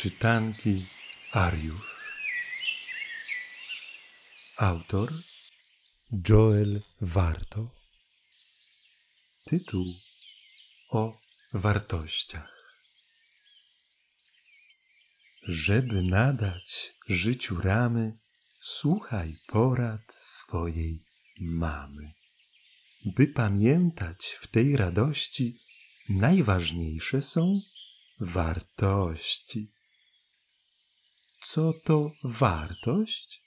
Czytanki Ariów. Autor Joel Warto. Tytuł o wartościach. Żeby nadać życiu ramy, słuchaj porad swojej mamy. By pamiętać w tej radości, najważniejsze są wartości. Co to wartość?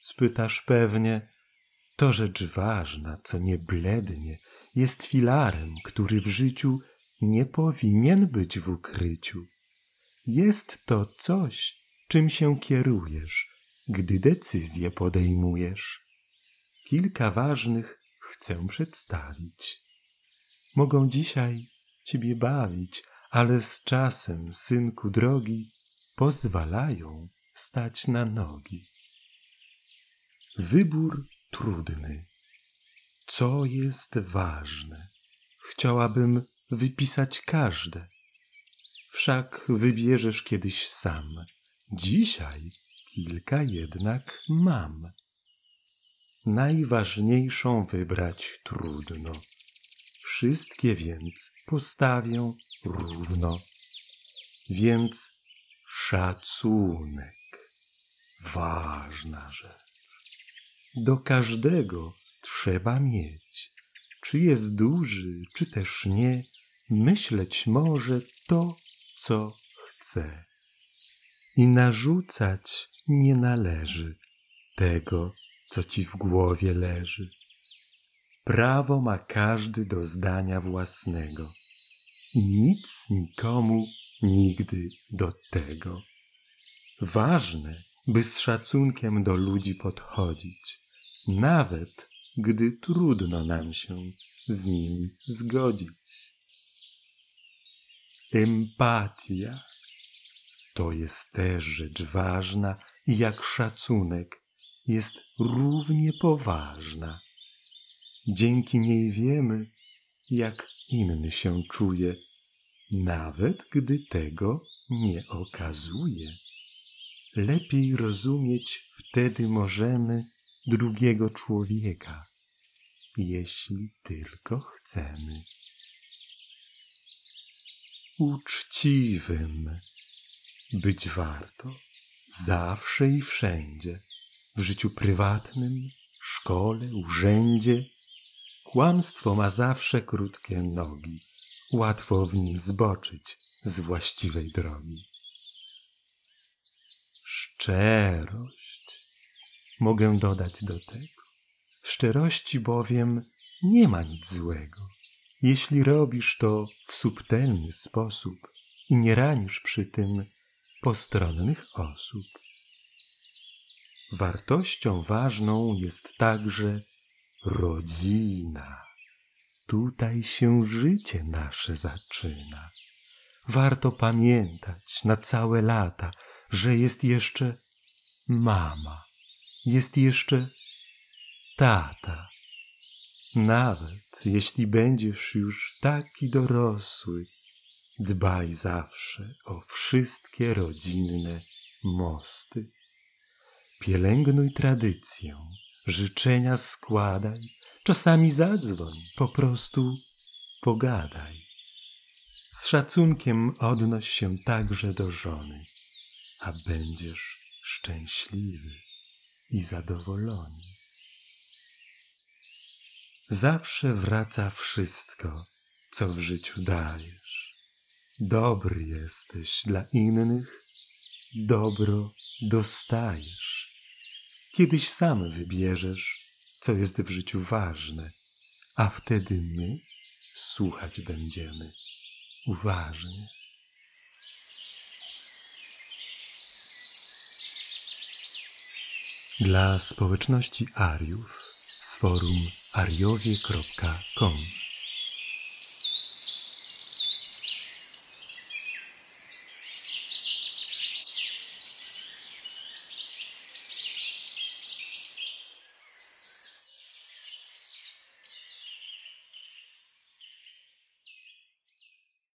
Spytasz pewnie. To rzecz ważna, co nie blednie, jest filarem, który w życiu nie powinien być w ukryciu. Jest to coś, czym się kierujesz, gdy decyzje podejmujesz. Kilka ważnych chcę przedstawić. Mogą dzisiaj Ciebie bawić, ale z czasem, synku drogi, pozwalają wstać na nogi. Wybór trudny. Co jest ważne? Chciałabym wypisać każde. Wszak wybierzesz kiedyś sam. Dzisiaj kilka jednak mam. Najważniejszą wybrać trudno. Wszystkie więc postawię równo. Więc Szacunek. Ważna rzecz. Do każdego trzeba mieć. Czy jest duży, czy też nie, myśleć może to, co chce. I narzucać nie należy tego, co ci w głowie leży. Prawo ma każdy do zdania własnego i nic nikomu nigdy do tego. Ważne, by z szacunkiem do ludzi podchodzić, nawet gdy trudno nam się z nimi zgodzić. Empatia to jest też rzecz ważna jak szacunek jest równie poważna. Dzięki niej wiemy, jak inny się czuje nawet gdy tego nie okazuje. Lepiej rozumieć wtedy możemy drugiego człowieka, jeśli tylko chcemy. Uczciwym być warto zawsze i wszędzie, w życiu prywatnym, szkole, urzędzie. Kłamstwo ma zawsze krótkie nogi łatwo w nim zboczyć z właściwej drogi. Szczerość mogę dodać do tego. W szczerości bowiem nie ma nic złego, jeśli robisz to w subtelny sposób i nie ranisz przy tym postronnych osób. Wartością ważną jest także rodzina. Tutaj się życie nasze zaczyna. Warto pamiętać na całe lata, że jest jeszcze mama, jest jeszcze tata. Nawet jeśli będziesz już taki dorosły, dbaj zawsze o wszystkie rodzinne mosty. Pielęgnuj tradycję, życzenia składaj, Czasami zadzwoń, po prostu pogadaj. Z szacunkiem odnoś się także do żony, a będziesz szczęśliwy i zadowolony. Zawsze wraca wszystko, co w życiu dajesz. Dobry jesteś dla innych, dobro dostajesz. Kiedyś sam wybierzesz, co jest w życiu ważne, a wtedy my słuchać będziemy uważnie. Dla społeczności Ariów z forum ariowie.com